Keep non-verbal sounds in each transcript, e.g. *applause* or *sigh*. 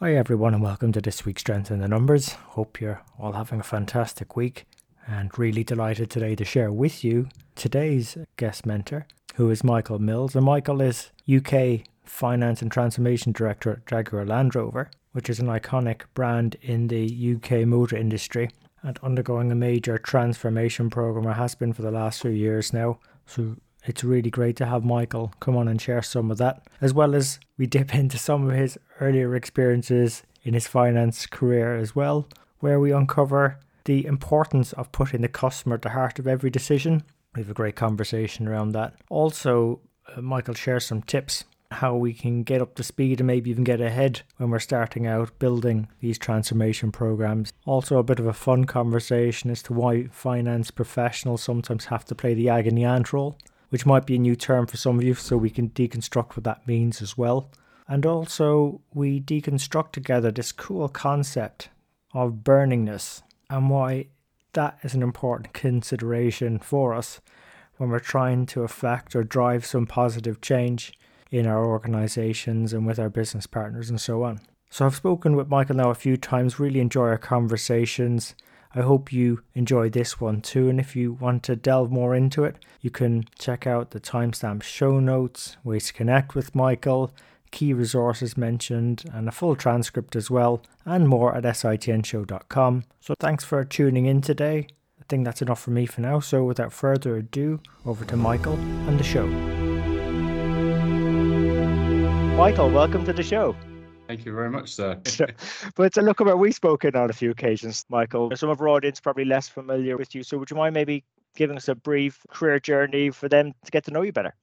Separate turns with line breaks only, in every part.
Hi, everyone, and welcome to this week's Strength in the Numbers. Hope you're all having a fantastic week and really delighted today to share with you today's guest mentor, who is Michael Mills. And Michael is UK Finance and Transformation Director at Jaguar Land Rover, which is an iconic brand in the UK motor industry and undergoing a major transformation program, or has been for the last few years now. So it's really great to have Michael come on and share some of that, as well as we dip *laughs* into some of his earlier experiences in his finance career as well, where we uncover the importance of putting the customer at the heart of every decision. We have a great conversation around that. Also, uh, Michael shares some tips how we can get up to speed and maybe even get ahead when we're starting out building these transformation programs. Also, a bit of a fun conversation as to why finance professionals sometimes have to play the agony aunt role which might be a new term for some of you, so we can deconstruct what that means as well. And also, we deconstruct together this cool concept of burningness and why that is an important consideration for us when we're trying to affect or drive some positive change in our organizations and with our business partners and so on. So I've spoken with Michael now a few times, really enjoy our conversations. I hope you enjoy this one too. And if you want to delve more into it, you can check out the timestamp show notes, ways to connect with Michael, key resources mentioned, and a full transcript as well, and more at sitnshow.com. So thanks for tuning in today. I think that's enough for me for now. So without further ado, over to Michael and the show. Michael, welcome to the show.
Thank you very much, sir.
but look, about we've spoken on a few occasions, Michael. Some of our audience probably less familiar with you. So would you mind maybe giving us a brief career journey for them to get to know you better?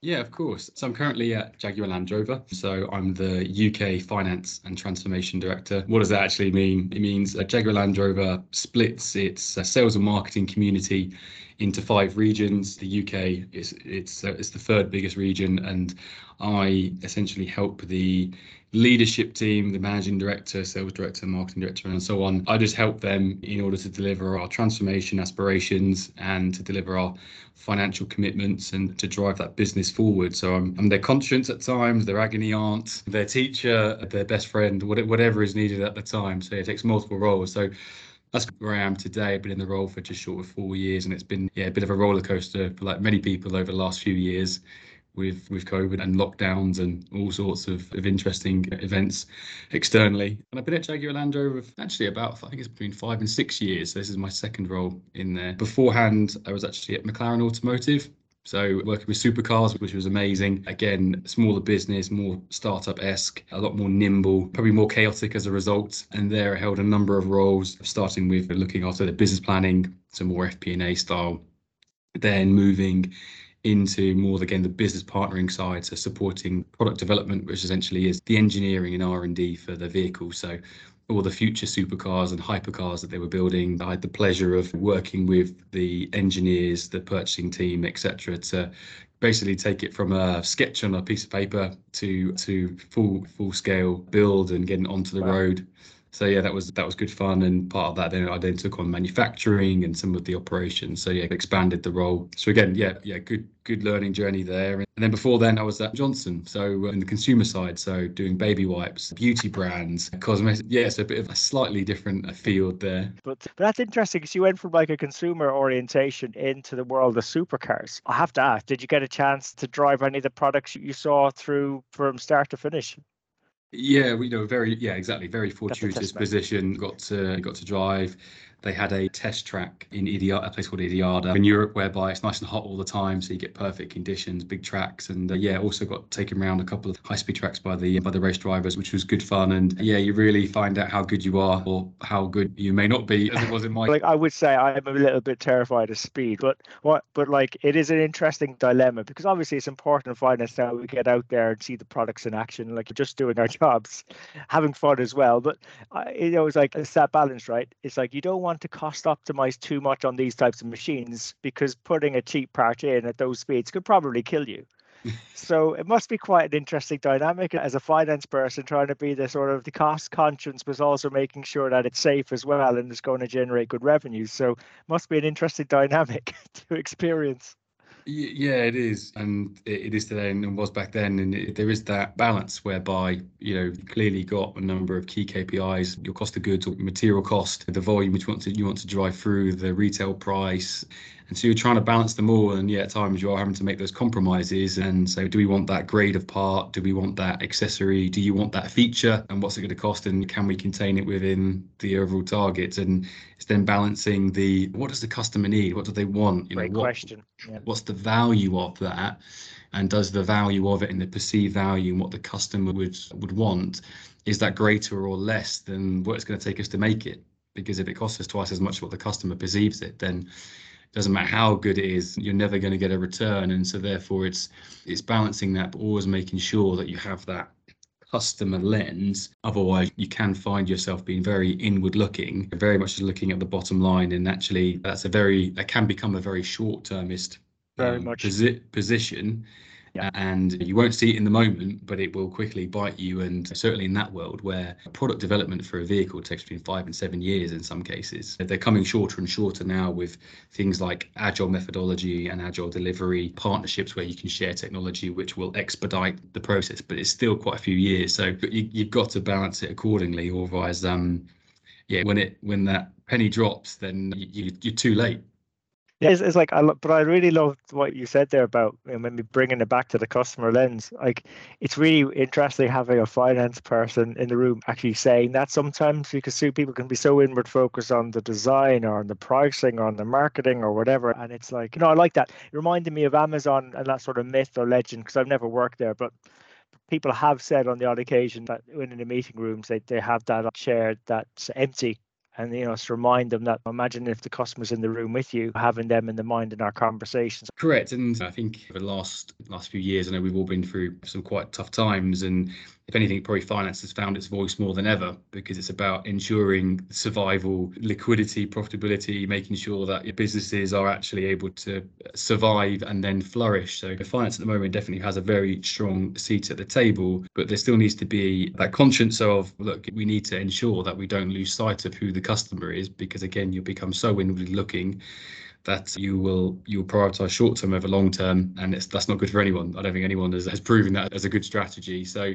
Yeah, of course. So I'm currently at Jaguar Land Rover. So I'm the UK Finance and Transformation Director. What does that actually mean? It means Jaguar Land Rover splits its uh, sales and marketing community into five regions. The UK is it's uh, it's the third biggest region, and I essentially help the leadership team, the managing director, sales director, marketing director, and so on. I just help them in order to deliver our transformation aspirations and to deliver our financial commitments and to drive that business forward. So I'm, I'm their conscience at times, their agony aunt, their teacher, their best friend, whatever is needed at the time. So it takes multiple roles. So that's where I am today. I've been in the role for just short of four years, and it's been yeah a bit of a roller coaster for like many people over the last few years with with COVID and lockdowns and all sorts of, of interesting events externally. And I've been at Jaguar Land Rover actually about I think it's between five and six years. So this is my second role in there. Beforehand, I was actually at McLaren Automotive. So working with supercars, which was amazing. Again, smaller business, more startup-esque, a lot more nimble, probably more chaotic as a result. And there I held a number of roles, starting with looking after the business planning, some more FP&A style, then moving into more again the business partnering side, so supporting product development, which essentially is the engineering and R and D for the vehicle. So all the future supercars and hypercars that they were building. I had the pleasure of working with the engineers, the purchasing team, etc., to basically take it from a sketch on a piece of paper to to full full scale build and getting onto the wow. road so yeah, that was that was good fun, and part of that then I then took on manufacturing and some of the operations. So yeah, expanded the role. So again, yeah, yeah, good good learning journey there. And then before then, I was at Johnson, so in the consumer side, so doing baby wipes, beauty brands, cosmetics. Yeah, so a bit of a slightly different field there.
But, but that's interesting because you went from like a consumer orientation into the world of supercars. I have to ask, did you get a chance to drive any of the products you saw through from start to finish?
Yeah, you know, very yeah, exactly. Very fortuitous position. Got to got to drive they had a test track in Idiada, a place called Idiada in Europe, whereby it's nice and hot all the time, so you get perfect conditions, big tracks, and uh, yeah, also got taken around a couple of high-speed tracks by the by the race drivers, which was good fun. And yeah, you really find out how good you are or how good you may not be, as it was in my.
like I would say, I'm a little bit terrified of speed, but what? But like, it is an interesting dilemma because obviously it's important in us now we get out there and see the products in action. Like just doing our *laughs* jobs, having fun as well. But uh, you know, it's like it's that balance, right? It's like you don't want to cost optimize too much on these types of machines because putting a cheap part in at those speeds could probably kill you. *laughs* so it must be quite an interesting dynamic as a finance person trying to be the sort of the cost conscience but also making sure that it's safe as well and it's going to generate good revenues so must be an interesting dynamic *laughs* to experience
yeah, it is, and it is today, and was back then. And it, there is that balance whereby you know clearly got a number of key KPIs: your cost of goods, or material cost, the volume which you want to you want to drive through, the retail price, and so you're trying to balance them all. And yeah, at times you are having to make those compromises. And so, do we want that grade of part? Do we want that accessory? Do you want that feature? And what's it going to cost? And can we contain it within the overall target? And it's then balancing the what does the customer need? What do they want?
You Great know, what, question.
Yeah. What's the value of that? And does the value of it and the perceived value and what the customer would would want is that greater or less than what it's going to take us to make it? Because if it costs us twice as much what the customer perceives it, then doesn't matter how good it is you're never going to get a return. And so therefore it's it's balancing that but always making sure that you have that customer lens. Otherwise you can find yourself being very inward looking very much looking at the bottom line. And actually that's a very that can become a very short termist
very um, much.
posi- position. And you won't see it in the moment, but it will quickly bite you. And certainly in that world where product development for a vehicle takes between five and seven years in some cases, they're coming shorter and shorter now with things like agile methodology and agile delivery partnerships where you can share technology, which will expedite the process. But it's still quite a few years. So you, have got to balance it accordingly. Otherwise, um, yeah, when it when that penny drops, then you, you're too late
yeah, it's, it's like I but I really loved what you said there about you know, maybe bringing it back to the customer lens. Like it's really interesting having a finance person in the room actually saying that sometimes because so people can be so inward focused on the design or on the pricing or on the marketing or whatever, and it's like you know I like that. It reminded me of Amazon and that sort of myth or legend because I've never worked there, but people have said on the odd occasion that when in the meeting rooms they, they have that chair that's empty and you know to remind them that imagine if the customer's in the room with you having them in the mind in our conversations.
Correct and i think over the last last few years i know we've all been through some quite tough times and if anything, probably finance has found its voice more than ever because it's about ensuring survival, liquidity, profitability, making sure that your businesses are actually able to survive and then flourish. So finance at the moment definitely has a very strong seat at the table, but there still needs to be that conscience of look, we need to ensure that we don't lose sight of who the customer is because again, you become so inwardly looking that you will you will prioritize short term over long term and it's that's not good for anyone. I don't think anyone has, has proven that as a good strategy. So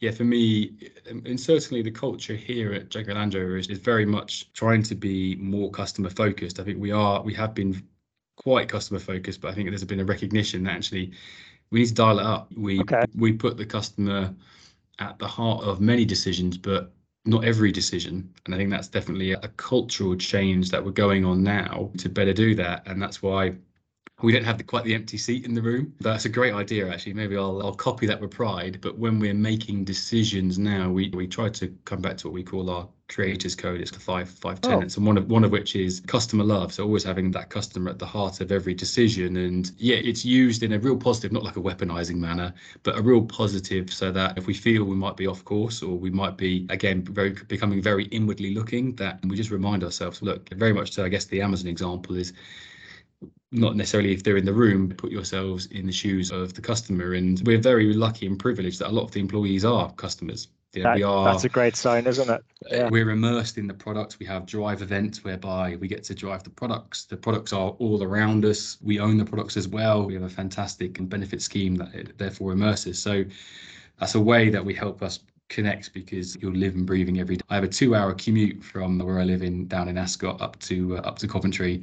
yeah for me um, and certainly the culture here at jaguar land rover is, is very much trying to be more customer focused i think we are we have been quite customer focused but i think there's been a recognition that actually we need to dial it up. We okay. we put the customer at the heart of many decisions but not every decision. And I think that's definitely a cultural change that we're going on now to better do that. And that's why we don't have the, quite the empty seat in the room. That's a great idea, actually. Maybe I'll, I'll copy that with pride. But when we're making decisions now, we, we try to come back to what we call our creators code. It's the five five oh. tenets, and one of one of which is customer love. So always having that customer at the heart of every decision. And yeah, it's used in a real positive, not like a weaponizing manner, but a real positive. So that if we feel we might be off course or we might be again very becoming very inwardly looking, that we just remind ourselves. Look, very much so. I guess the Amazon example is not necessarily if they're in the room, put yourselves in the shoes of the customer. And we're very lucky and privileged that a lot of the employees are customers.
Yeah, that, we are. That's a great sign, isn't it?
Yeah. We're immersed in the products. We have drive events whereby we get to drive the products. The products are all around us. We own the products as well. We have a fantastic and benefit scheme that it therefore immerses. So that's a way that we help us connect because you're living breathing every day. I have a two-hour commute from where I live in down in Ascot up to uh, up to Coventry.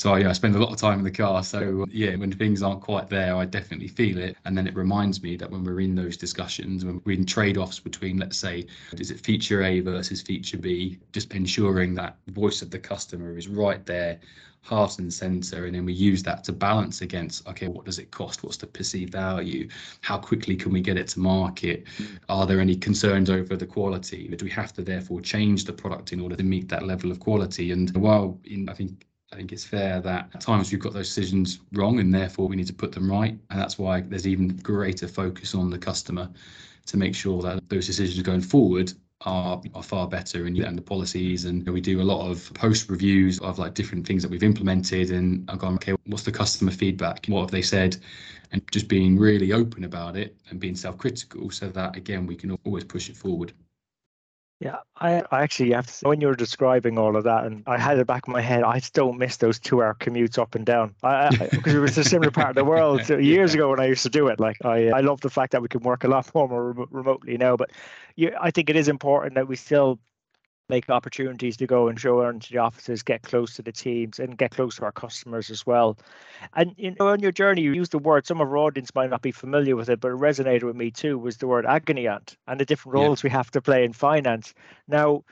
So yeah, I spend a lot of time in the car. So yeah, when things aren't quite there, I definitely feel it. And then it reminds me that when we're in those discussions, when we're in trade-offs between, let's say, is it feature A versus feature B, just ensuring that voice of the customer is right there heart and center and then we use that to balance against okay what does it cost? What's the perceived value? How quickly can we get it to market? Are there any concerns over the quality? Do we have to therefore change the product in order to meet that level of quality? And while in, i think I think it's fair that at times we've got those decisions wrong and therefore we need to put them right. And that's why there's even greater focus on the customer to make sure that those decisions going forward are, are far better and, and the policies. And we do a lot of post reviews of like different things that we've implemented and I've gone okay what's the customer feedback? What have they said? And just being really open about it and being self-critical so that again we can always push it forward
yeah, I, I actually have to, when you were describing all of that, and I had it back in my head, I still miss those two-hour commutes up and down. because it was a similar part of the world *laughs* years ago when I used to do it. Like I, uh, I love the fact that we can work a lot more, more remotely now. But yeah, I think it is important that we still make opportunities to go and show into the offices, get close to the teams, and get close to our customers as well. And you know, on your journey, you used the word. Some of our audience might not be familiar with it, but it resonated with me too. Was the word agony aunt and the different roles yeah. we have to play in finance. Now,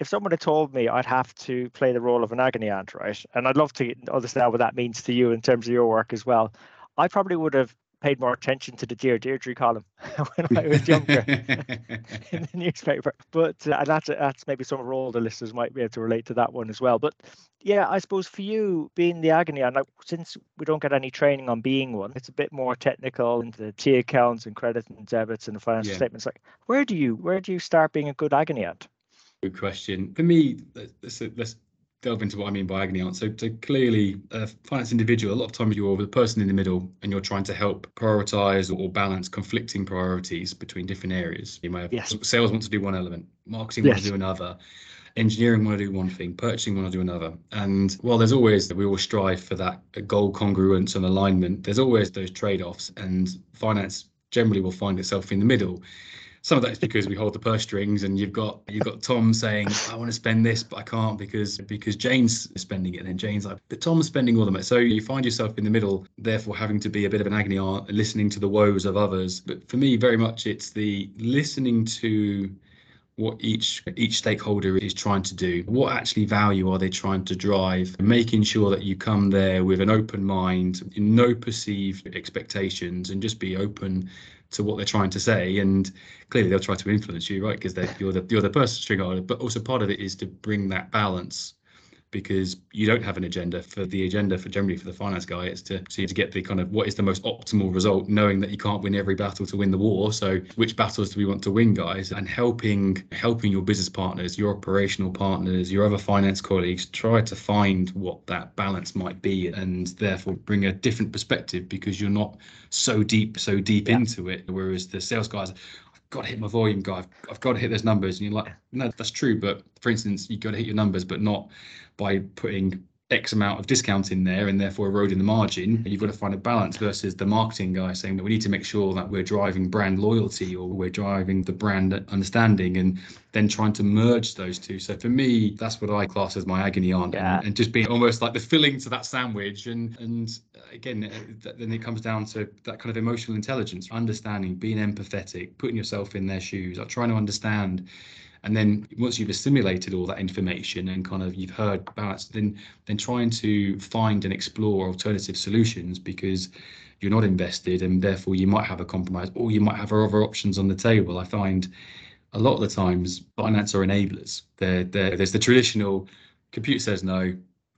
if someone had told me I'd have to play the role of an agony aunt, right, and I'd love to understand what that means to you in terms of your work as well, I probably would have paid more attention to the Dear Deidre column *laughs* when I was younger *laughs* in the newspaper. But uh, that's that's maybe some of our older listeners might be able to relate to that one as well. But yeah, I suppose for you being the agony, and like, since we don't get any training on being one, it's a bit more technical into the T accounts and credit and debits and the financial yeah. statements. Like, where do you where do you start being a good agony aunt?
Good question. For me, let's, let's delve into what I mean by agony aunt. So, so clearly, a finance individual, a lot of times you're the person in the middle and you're trying to help prioritize or balance conflicting priorities between different areas. You may have yes. sales want to do one element, marketing yes. want to do another, engineering want to do one thing, purchasing want to do another. And while there's always, we all strive for that goal congruence and alignment, there's always those trade offs, and finance generally will find itself in the middle some of that is because we hold the purse strings and you've got you've got Tom saying I want to spend this but I can't because because Jane's spending it. And then Jane's like but Tom's spending all of it. So you find yourself in the middle therefore having to be a bit of an agony aunt listening to the woes of others. But for me very much it's the listening to what each each stakeholder is trying to do. What actually value are they trying to drive? Making sure that you come there with an open mind no perceived expectations and just be open to what they're trying to say and clearly they'll try to influence you right because you're the you're the person string but also part of it is to bring that balance because you don't have an agenda for the agenda for generally for the finance guy. It's to to get the kind of what is the most optimal result knowing that you can't win every battle to win the war. So which battles do we want to win guys? And helping helping your business partners your operational partners your other finance colleagues try to find what that balance might be and therefore bring a different perspective because you're not so deep so deep yeah. into it. Whereas the sales guys got to hit my volume guy. I've, I've, got to hit those numbers. And you're like, no, that's true. But for instance, you've got to hit your numbers, but not by putting X amount of discount in there and therefore eroding the margin. And you've got to find a balance versus the marketing guy saying that we need to make sure that we're driving brand loyalty or we're driving the brand understanding and then trying to merge those two. So for me, that's what I class as my agony aunt yeah. and, and, just being almost like the filling to that sandwich. And and again, uh, then it comes down to that kind of emotional intelligence, understanding, being empathetic, putting yourself in their shoes, like trying to understand and then once you've assimilated all that information and kind of you've heard balance then then trying to find and explore alternative solutions because you're not invested and therefore you might have a compromise or you might have other options on the table i find a lot of the times finance are enablers. They're, they're, there's the traditional computer says no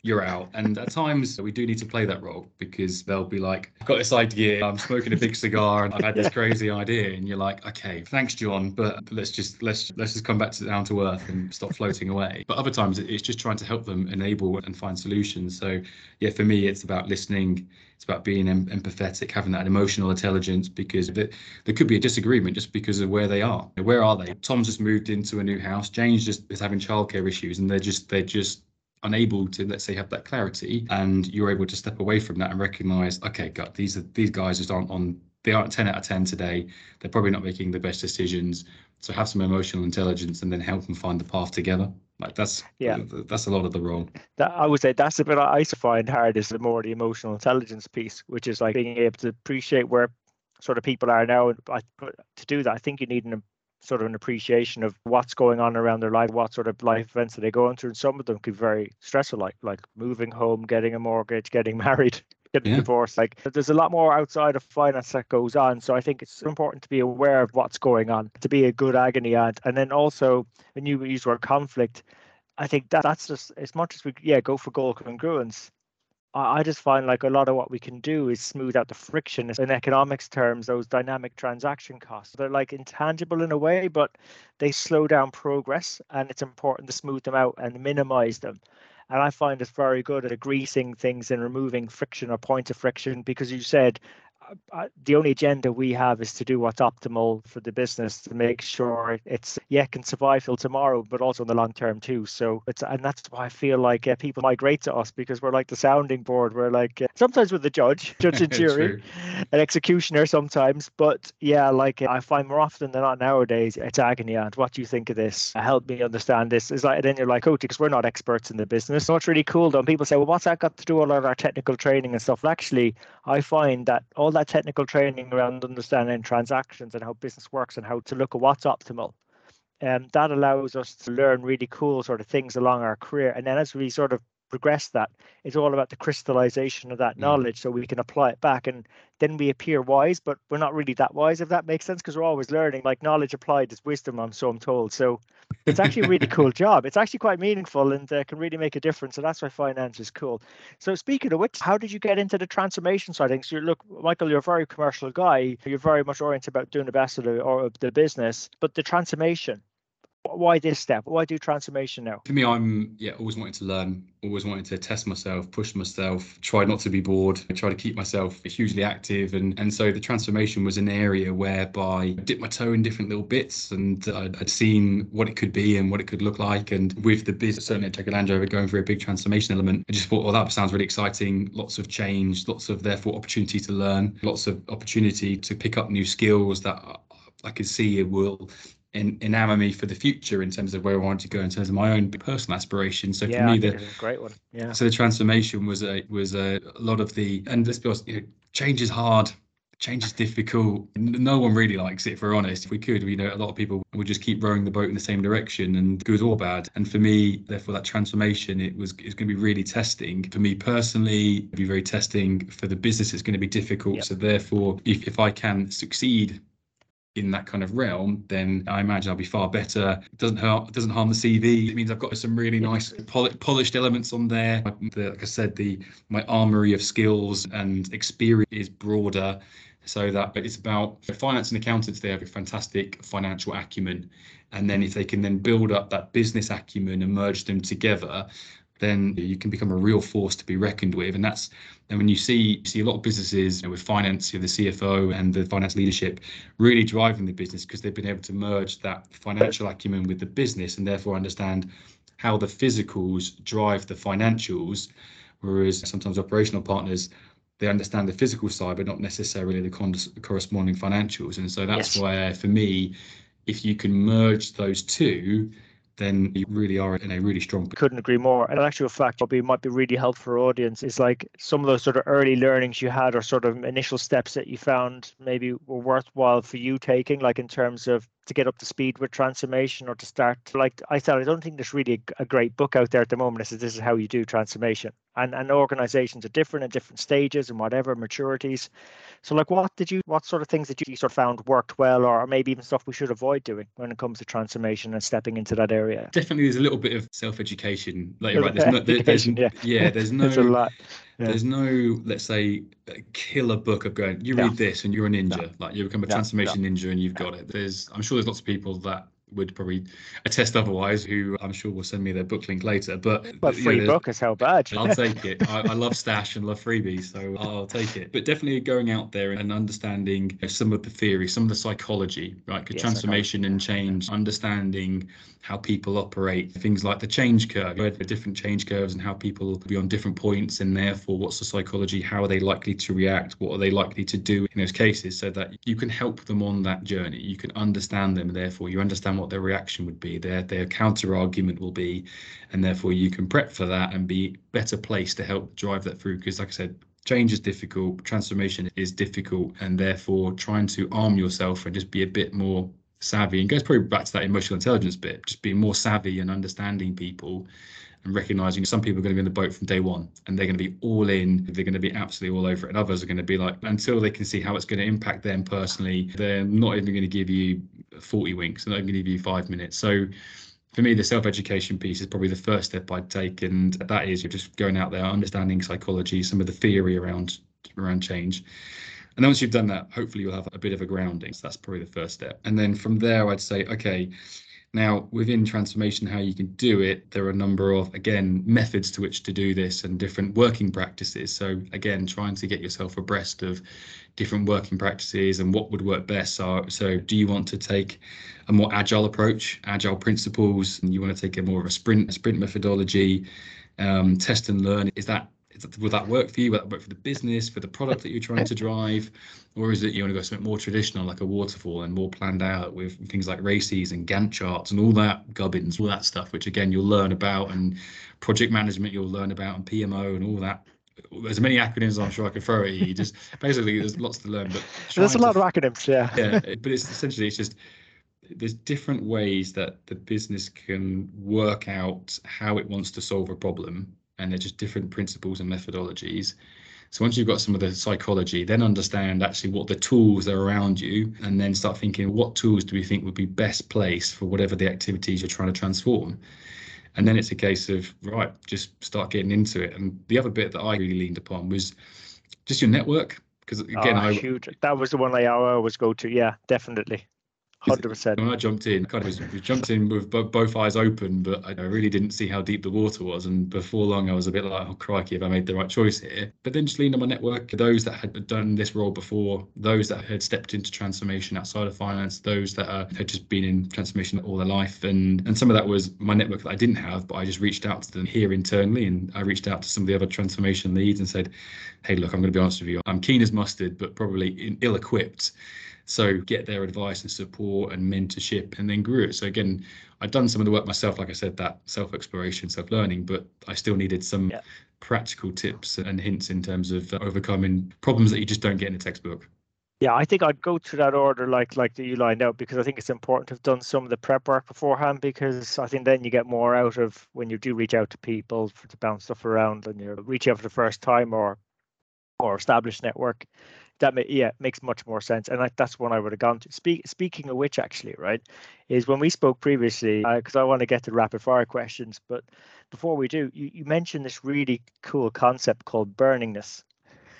you're out. And at times we do need to play that role because they'll be like, I've got this idea, I'm smoking a big cigar and I've had this crazy idea. And you're like, okay, thanks, John, but let's just let's let's just come back to down to earth and stop floating away. But other times it's just trying to help them enable and find solutions. So yeah, for me it's about listening, it's about being em- empathetic, having that emotional intelligence because there, there could be a disagreement just because of where they are. Where are they? Tom's just moved into a new house. Jane's just is having childcare issues and they're just they're just unable to let's say have that clarity and you're able to step away from that and recognize okay god these are these guys just aren't on they aren't 10 out of 10 today. They're probably not making the best decisions. So have some emotional intelligence and then help them find the path together. Like that's yeah. that's a lot of the role.
That i would say that's a bit i find hard is the more the emotional intelligence piece which is like being able to appreciate where sort of people are now and to do that i think you need an sort of an appreciation of what's going on around their life, what sort of life events are they going through. And some of them could be very stressful, like like moving home, getting a mortgage, getting *laughs* married, getting yeah. divorced. Like there's a lot more outside of finance that goes on. So I think it's important to be aware of what's going on, to be a good agony aunt. And then also when you use word conflict, I think that that's just as much as we yeah, go for goal congruence. I just find like a lot of what we can do is smooth out the friction in economics terms, those dynamic transaction costs. They're like intangible in a way, but they slow down progress and it's important to smooth them out and minimize them. And I find it's very good at greasing things and removing friction or points of friction because you said the only agenda we have is to do what's optimal for the business to make sure it's yeah can survive till tomorrow but also in the long term too. So it's and that's why i feel like uh, people migrate to us because we're like the sounding board. We're like uh, sometimes with the judge *laughs* judge and *laughs* jury an executioner sometimes. But yeah like i find more often than not nowadays it's agony and what do you think of this? Help me understand this. Is like then you're like oh because we're not experts in the business. So it's really cool though people say well what's that got to do with all of our technical training and stuff? Well, actually i find that all that technical training around understanding transactions and how business works and how to look at what's optimal. And um, that allows us to learn really cool sort of things along our career. And then as we sort of progress that it's all about the crystallization of that mm. knowledge so we can apply it back and then we appear wise but we're not really that wise if that makes sense because we're always learning like knowledge applied is wisdom i'm so i'm told. So it's actually a really cool *laughs* job. It's actually quite meaningful and uh, can really make a difference so that's why finance is cool. So speaking of which how did you get into the transformation side of things? So you look michael you're a very commercial guy. You're very much oriented about doing the best of the, or the business but the transformation why this step? Why do transformation now?
For me, I'm yeah always wanting to learn, always wanting to test myself, push myself, try not to be bored, try to keep myself hugely active, and and so the transformation was an area whereby I dipped my toe in different little bits, and I'd, I'd seen what it could be and what it could look like, and with the business certainly at Jaguar Land Rover going through a big transformation element, I just thought, well, that sounds really exciting. Lots of change, lots of therefore opportunity to learn, lots of opportunity to pick up new skills that I could see will in, enamor me for the future in terms of where I want to go in terms of my own personal aspirations. So
yeah,
for
me, the great one. Yeah.
So the transformation was a was a, a lot of the and let's be honest, you know, change is hard. Change is difficult. No one really likes it, if we're honest. If we could, you know, a lot of people would just keep rowing the boat in the same direction and good or bad. And for me, therefore, that transformation, it was it's going to be really testing. For me personally, be very testing. For the business, it's going to be difficult. Yep. So therefore, if, if I can succeed in that kind of realm, then I imagine I'll be far better. It doesn't hurt, doesn't harm the CV. It means I've got some really nice pol- polished elements on there. The, like I said, the my armory of skills and experience is broader, so that but it's about finance and accountants. They have a fantastic financial acumen, and then if they can then build up that business acumen and merge them together, then you can become a real force to be reckoned with. And that's and when you see see a lot of businesses you know, with finance, you know, the CFO and the finance leadership really driving the business because they've been able to merge that financial acumen with the business and therefore understand how the physicals drive the financials. Whereas sometimes operational partners they understand the physical side, but not necessarily the con- corresponding financials. And so that's yes. why, for me, if you can merge those two, then you really are in a really strong
couldn't agree more. And actual fact what might be really helpful for audience is like some of those sort of early learnings you had or sort of initial steps that you found maybe were worthwhile for you taking like in terms of to get up to speed with transformation or to start. Like i said i don't think there's really a, a great book out there at the moment that says this is how you do transformation and and organizations are different at different stages and whatever maturities so like what did you what sort of things that you sort of found worked well or maybe even stuff we should avoid doing when it comes to transformation and stepping into that area
definitely there's a little bit of self-education like right there's no there, there's, *laughs* yeah. yeah there's no there's a lot yeah. There's no, let's say, killer book of going, you read this and you're a ninja. Like you become a transformation ninja and you've got it. There's, I'm sure there's lots of people that would probably attest otherwise, who I'm sure will send me their book link later. But
but free know, book is hell bad.
I'll *laughs* take it. I, I, love stash and love freebies, so I'll take it. But definitely going out there and understanding some of the theory, some of the psychology, right? Because transformation and change, understanding how people operate, things like the change curve, where the different change curves and how people be on different points, and therefore what's the psychology, how are they likely to react, what are they likely to do in those cases, so that you can help them on that journey. You can understand them, therefore you understand what their reaction would be, their their counter argument will be, and therefore you can prep for that and be better placed to help drive that through. Because like I said, change is difficult, transformation is difficult, and therefore trying to arm yourself and just be a bit more savvy and goes probably back to that emotional intelligence bit, just being more savvy and understanding people and recognizing some people are going to be in the boat from day one and they're going to be all in, they're going to be absolutely all over it. And others are going to be like, until they can see how it's going to impact them personally, they're not even going to give you 40 winks, they're not going to give you five minutes. So for me, the self-education piece is probably the first step I'd take, and that is you're just going out there, understanding psychology, some of the theory around around change. And then once you've done that, hopefully you'll have a bit of a grounding. So that's probably the first step. And then from there, I'd say, okay, now, within transformation, how you can do it, there are a number of, again, methods to which to do this and different working practices. So, again, trying to get yourself abreast of different working practices and what would work best. So, so do you want to take a more agile approach, agile principles, and you want to take a more of a sprint, a sprint methodology, um, test and learn? Is that that, will that work for you? Will that work for the business, for the product that you're trying to drive? Or is it you want to go something more traditional like a waterfall and more planned out with things like RACIs and Gantt charts and all that gubbins, all that stuff, which again you'll learn about and project management you'll learn about and PMO and all that there's many acronyms I'm sure I could throw at you. Just basically, there's lots to learn. But
there's a lot to, of acronyms, yeah. *laughs*
yeah, but it's essentially it's just there's different ways that the business can work out how it wants to solve a problem and they're just different principles and methodologies. So once you've got some of the psychology, then understand actually what the tools are around you, and then start thinking what tools do we think would be best placed for whatever the activities you're trying to transform. And then it's a case of right, just start getting into it. And the other bit that I really leaned upon was just your network, because again, oh, I
huge. That was the one I always go to. Yeah, definitely. Hundred percent.
When I jumped in, kind of was, jumped in with both eyes open, but I really didn't see how deep the water was. And before long, I was a bit like, "Oh crikey, have I made the right choice here?" But then just leaned on my network, those that had done this role before, those that had stepped into transformation outside of finance, those that uh, had just been in transformation all their life, and and some of that was my network that I didn't have, but I just reached out to them here internally, and I reached out to some of the other transformation leads and said, "Hey, look, I'm going to be honest with you, I'm keen as mustard, but probably ill-equipped." So get their advice and support and mentorship and then grew it. So again, I'd done some of the work myself, like I said, that self-exploration, self-learning, but I still needed some yeah. practical tips and hints in terms of uh, overcoming problems that you just don't get in a textbook.
Yeah, I think I'd go through that order like like that you lined out because I think it's important to have done some of the prep work beforehand because I think then you get more out of when you do reach out to people for, to bounce stuff around and you reach out for the first time or or established network that may, yeah makes much more sense and I, that's one i would have gone to speak speaking of which actually right is when we spoke previously because uh, i want to get to rapid fire questions but before we do you, you mentioned this really cool concept called burningness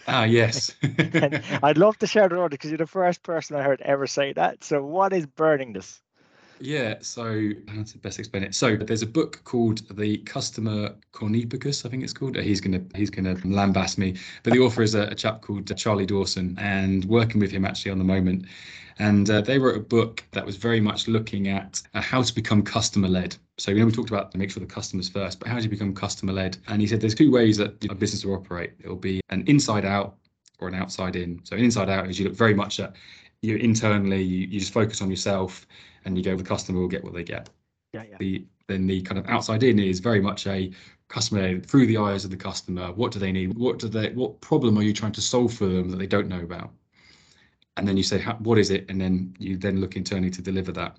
Ah, yes. *laughs*
I'd love to share it on because you're the first person I heard ever say that. So, what is burningness?
Yeah, so how to best explain it? So there's a book called The Customer Cornipicus, I think it's called. He's gonna he's gonna lambast me, but the author is a, a chap called Charlie Dawson, and working with him actually on the moment. And uh, they wrote a book that was very much looking at uh, how to become customer led. So, you know, we talked about make sure the customer's first, but how do you become customer led? And he said there's two ways that a business will operate. It'll be an inside out or an outside in. So, an inside out is you look very much at you internally, you, you just focus on yourself and you go, the customer will get what they get.
Yeah, yeah.
The, then the kind of outside in is very much a customer through the eyes of the customer. What do they need? What do they? What problem are you trying to solve for them that they don't know about? And then you say, what is it? And then you then look internally to deliver that.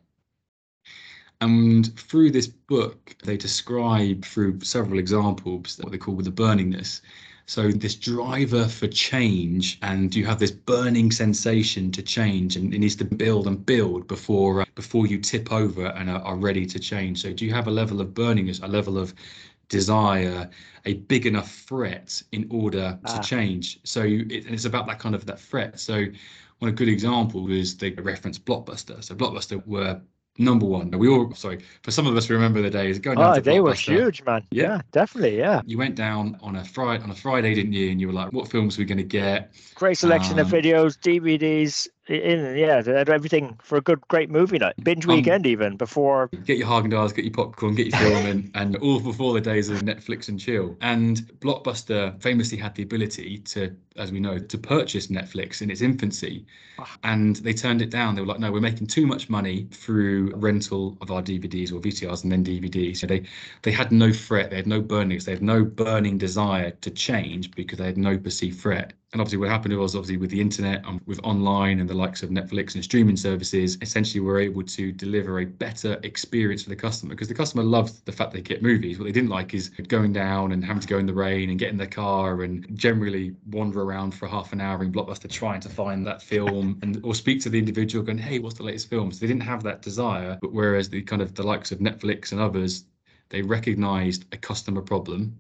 And through this book, they describe through several examples what they call with the burningness. So this driver for change, and you have this burning sensation to change, and it needs to build and build before uh, before you tip over and are, are, ready to change. So do you have a level of burningness, a level of desire, a big enough threat in order to ah. change? So it, it's about that kind of that threat. So one good example is the reference Blockbuster. So Blockbuster were number one. We all sorry for some of us we remember the days going.
Oh, they were huge, man. Yeah. yeah. definitely. Yeah.
You went down on a Friday on a Friday, didn't you? And you were like, "What films are we going to get?"
Great selection um, of videos, DVDs, in yeah, everything for a good, great movie night, binge um, weekend um, even before.
Get your Häagen-Dazs, get your popcorn, get your film, and, and all before the days of Netflix and chill. And Blockbuster famously had the ability to, as we know, to purchase Netflix in its infancy, ah. and they turned it down. They were like, no, we're making too much money through rental of our DVDs or VCRs and then DVDs. So they they had no threat, they had no burnings, they had no burning desire to change because they had no perceived threat and obviously, what happened was obviously with the internet and with online and the likes of Netflix and streaming services, essentially we're able to deliver a better experience for the customer because the customer loves the fact they get movies. What they didn't like is going down and having to go in the rain and get in their car and generally wander around for half an hour in Blockbuster trying to find that film and or speak to the individual going, hey, what's the latest film? So they didn't have that desire. But whereas the kind of the likes of Netflix and others, they recognized a customer problem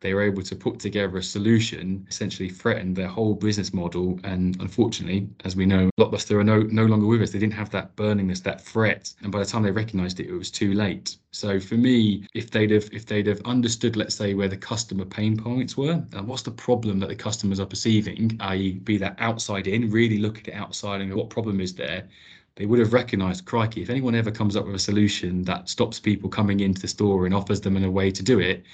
they were able to put together a solution, essentially threatened their whole business model. And unfortunately, as we know, Blockbuster are no, no longer with us. They didn't have that burningness, that threat. And by the time they recognized it, it was too late. So for me, if they'd have if they'd have understood, let's say, where the customer pain points were, and what's the problem that the customers are perceiving, i.e., be that outside in, really look at it outside and what problem is there, they would have recognized, crikey, if anyone ever comes up with a solution that stops people coming into the store and offers them a way to do it,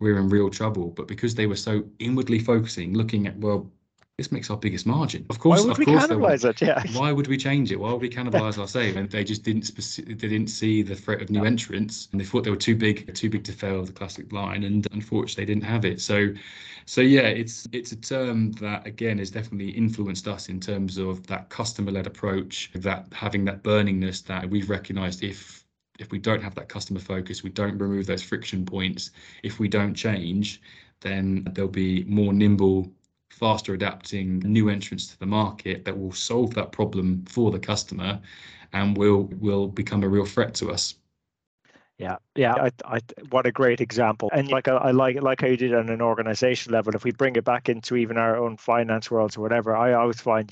we're in real trouble. But because they were so inwardly focusing, looking at, well, this makes our biggest margin. Of course,
why would
of
we
course,
cannibalize it? Yeah.
Why would we change it? Why would we cannibalize *laughs* our save? And they just didn't speci- they didn't see the threat of new entrants, and they thought they were too big, too big to fail the classic line. And unfortunately, they didn't have it. So, so yeah, it's it's a term that again has definitely influenced us in terms of that customer-led approach, that having that burningness that we've recognised if if we don't have that customer focus, we don't remove those friction points, if we don't change, then there'll be more nimble, faster adapting new entrants to the market that will solve that problem for the customer and will will become a real threat to us.
Yeah, yeah. I, I, what a great example. And like I, like like how you did on an organization level. If we bring it back into even our own finance worlds or whatever, I always find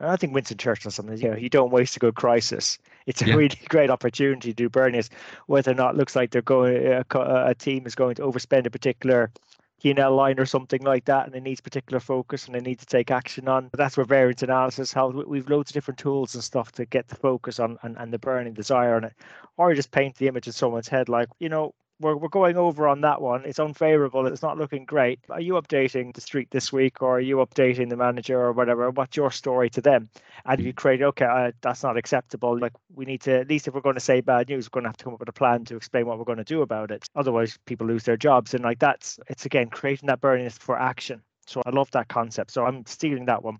I think Winston Churchill something. You know, you don't waste a good crisis. It's a yeah. really *laughs* great opportunity to do burningness, whether or not it looks like they're going a, a team is going to overspend a particular P&L line or something like that, and it needs particular focus and they need to take action on. But That's where variance analysis helps. We've loads of different tools and stuff to get the focus on and, and the burning desire on it, or just paint the image in someone's head like, you know, we're, we're going over on that one. It's unfavorable. It's not looking great. Are you updating the street this week or are you updating the manager or whatever? What's your story to them? And if you create, okay, uh, that's not acceptable. Like we need to, at least if we're going to say bad news, we're going to have to come up with a plan to explain what we're going to do about it. Otherwise, people lose their jobs. And like that's, it's again, creating that burniness for action. So I love that concept. So I'm stealing that one.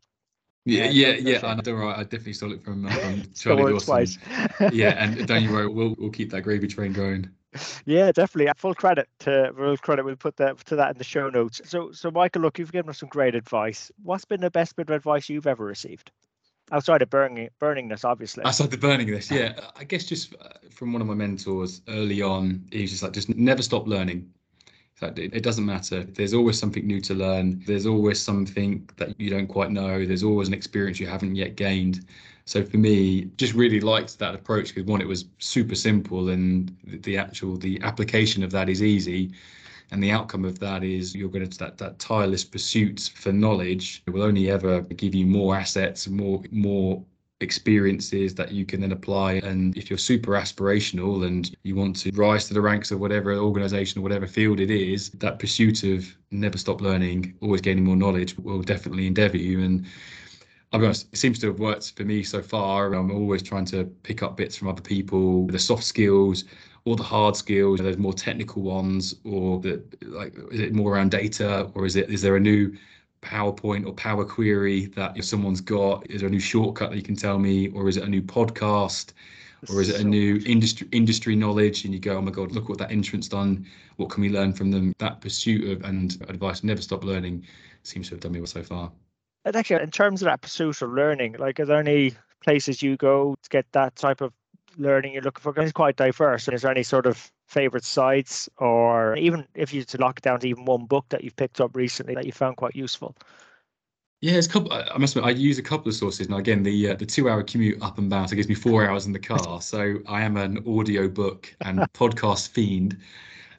Yeah, yeah, yeah. I know. Right. I definitely stole it from, from *laughs* Charlie Dawson. *laughs* yeah, and don't you worry, we'll we'll keep that gravy train going
yeah, definitely. Full credit to full credit. We'll put that to that in the show notes. So, so Michael, look, you've given us some great advice. What's been the best bit of advice you've ever received? Outside of burning, burningness, obviously.
Outside the burningness, yeah. I guess just uh, from one of my mentors early on, he was just like, just never stop learning. It doesn't matter. There's always something new to learn. There's always something that you don't quite know. There's always an experience you haven't yet gained. So for me, just really liked that approach because one, it was super simple, and the actual the application of that is easy, and the outcome of that is you're going to that that tireless pursuit for knowledge will only ever give you more assets, more more experiences that you can then apply. And if you're super aspirational and you want to rise to the ranks of whatever organization or whatever field it is, that pursuit of never stop learning, always gaining more knowledge will definitely endeavor you. And I'll be honest, it seems to have worked for me so far. I'm always trying to pick up bits from other people, the soft skills, or the hard skills. There's more technical ones, or the, like, is it more around data, or is it is there a new PowerPoint or Power Query that if someone's got? Is there a new shortcut that you can tell me, or is it a new podcast? or is it a new industry industry knowledge and you go oh my god look what that entrance done what can we learn from them that pursuit of and advice never stop learning seems to have done me well so far
and actually, in terms of that pursuit of learning, like, are there any places you go to get that type of learning you're looking for? It's quite diverse. And Is there any sort of favorite sites, or even if you to lock it down to even one book that you've picked up recently that you found quite useful?
Yeah, it's a couple. I must admit, I use a couple of sources. Now, again, the uh, the two-hour commute up and down, so it gives me four hours in the *laughs* car. So I am an audio book and podcast fiend.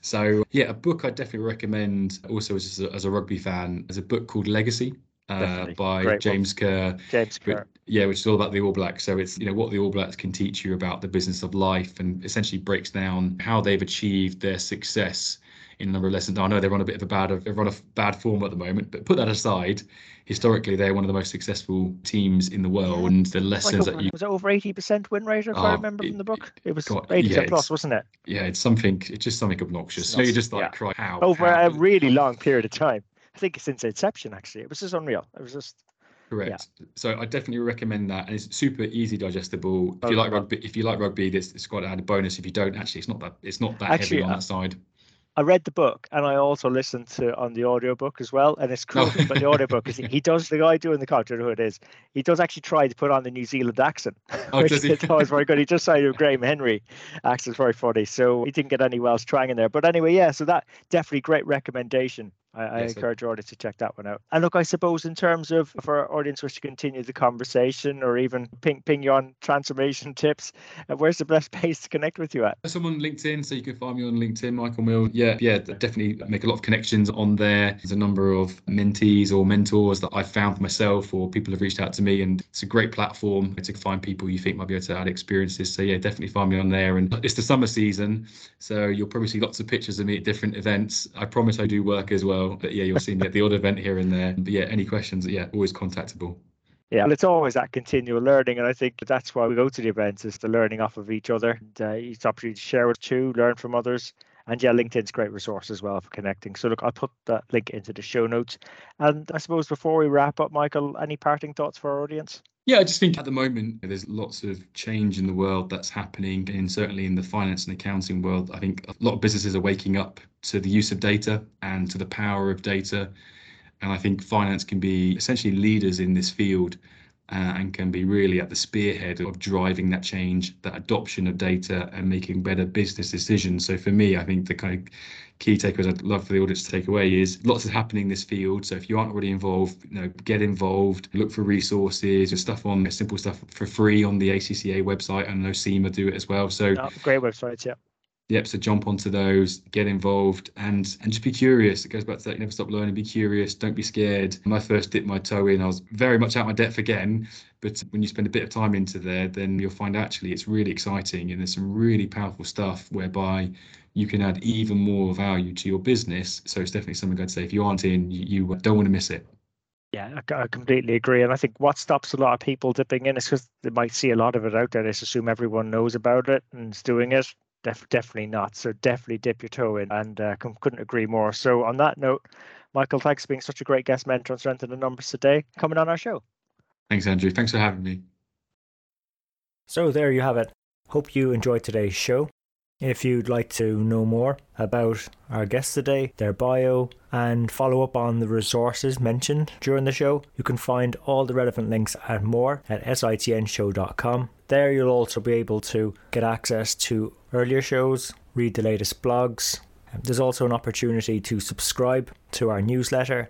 So yeah, a book I definitely recommend. Also, as a, as a rugby fan, is a book called Legacy uh, by Great James Kerr.
James Kerr.
yeah, which is all about the All Blacks. So it's you know what the All Blacks can teach you about the business of life, and essentially breaks down how they've achieved their success in a number of lessons. I know they're on a bit of a bad they're on a bad form at the moment, but put that aside, historically they're one of the most successful teams in the world, yeah. and the lessons
like
that you
was it over eighty percent win rate if oh, I remember it, from the book. It was eighty yeah, plus, wasn't it?
Yeah, it's something. It's just something obnoxious. So you just like yeah. cry how
over
how?
a really long period of time
I think since inception. Actually, it was just unreal. It was just
Correct. Yeah. So I definitely recommend that, and it's super easy digestible. If you like rugby, if you like rugby, this it's got a bonus. If you don't, actually, it's not that it's not that actually, heavy on uh, that side.
I read the book and I also listened to on the audiobook as well. And it's cool oh. but the audiobook is he does the guy doing the content who it is. He does actually try to put on the New Zealand accent. Oh, which does he? was very good. He just with Graham Henry accent's very funny. So he didn't get any Welsh twang in there. But anyway, yeah, so that definitely great recommendation. I, I encourage your audience to check that one out. And look, I suppose in terms of for our audience wish to continue the conversation or even ping ping you on transformation *laughs* tips, uh, where's the best *laughs* place to connect with you at?
I'm on LinkedIn, so you can find me on LinkedIn, Michael Mill. Yeah, yeah, definitely make a lot of connections on there. There's a number of mentees or mentors that I've found for myself, or people have reached out to me, and it's a great platform to find people you think might be able to add experiences. So yeah, definitely find me on there. And it's the summer season, so you'll probably see lots of pictures of me at different events. I promise I do work as well well. But yeah, you'll see me at the odd event here and there. But yeah, any questions, yeah, always contactable.
Yeah, well, it's always that continual learning, and I think that's why we go to the events is the learning off of each other. And, uh, it's opportunity to share with you, learn from others, and yeah, LinkedIn's great resource as well for connecting. So look, I'll put that link into the show notes. And I suppose before we wrap up, Michael, any parting thoughts for our audience?
Yeah, I just think at the moment there's lots of change in the world that's happening, and certainly in the finance and accounting world. I think a lot of businesses are waking up to the use of data and to the power of data. And I think finance can be essentially leaders in this field uh, and can be really at the spearhead of driving that change, that adoption of data and making better business decisions. So for me, I think the kind of key takeaways I'd love for the audience to take away is lots is happening in this field. So if you aren't already involved, you know, get involved, look for resources, and stuff on simple stuff for free on the ACCA website. and know CIMA do it as well. So
oh, great websites, yeah
yep so jump onto those get involved and and just be curious it goes back to that never stop learning be curious don't be scared when i first dipped my toe in i was very much out my depth again but when you spend a bit of time into there then you'll find actually it's really exciting and there's some really powerful stuff whereby you can add even more value to your business so it's definitely something i'd say if you aren't in you, you don't want to miss it
yeah, I completely agree. And I think what stops a lot of people dipping in is because they might see a lot of it out there. They assume everyone knows about it and is doing it. Def- definitely not. So definitely dip your toe in, and uh, couldn't agree more. So on that note, Michael, thanks for being such a great guest mentor on Strength in the Numbers today, coming on our show.
Thanks, Andrew. Thanks for having me.
So there you have it. Hope you enjoyed today's show. If you'd like to know more about our guests today, their bio, and follow up on the resources mentioned during the show, you can find all the relevant links and more at sitnshow.com. There you'll also be able to get access to earlier shows, read the latest blogs. Um, there's also an opportunity to subscribe to our newsletter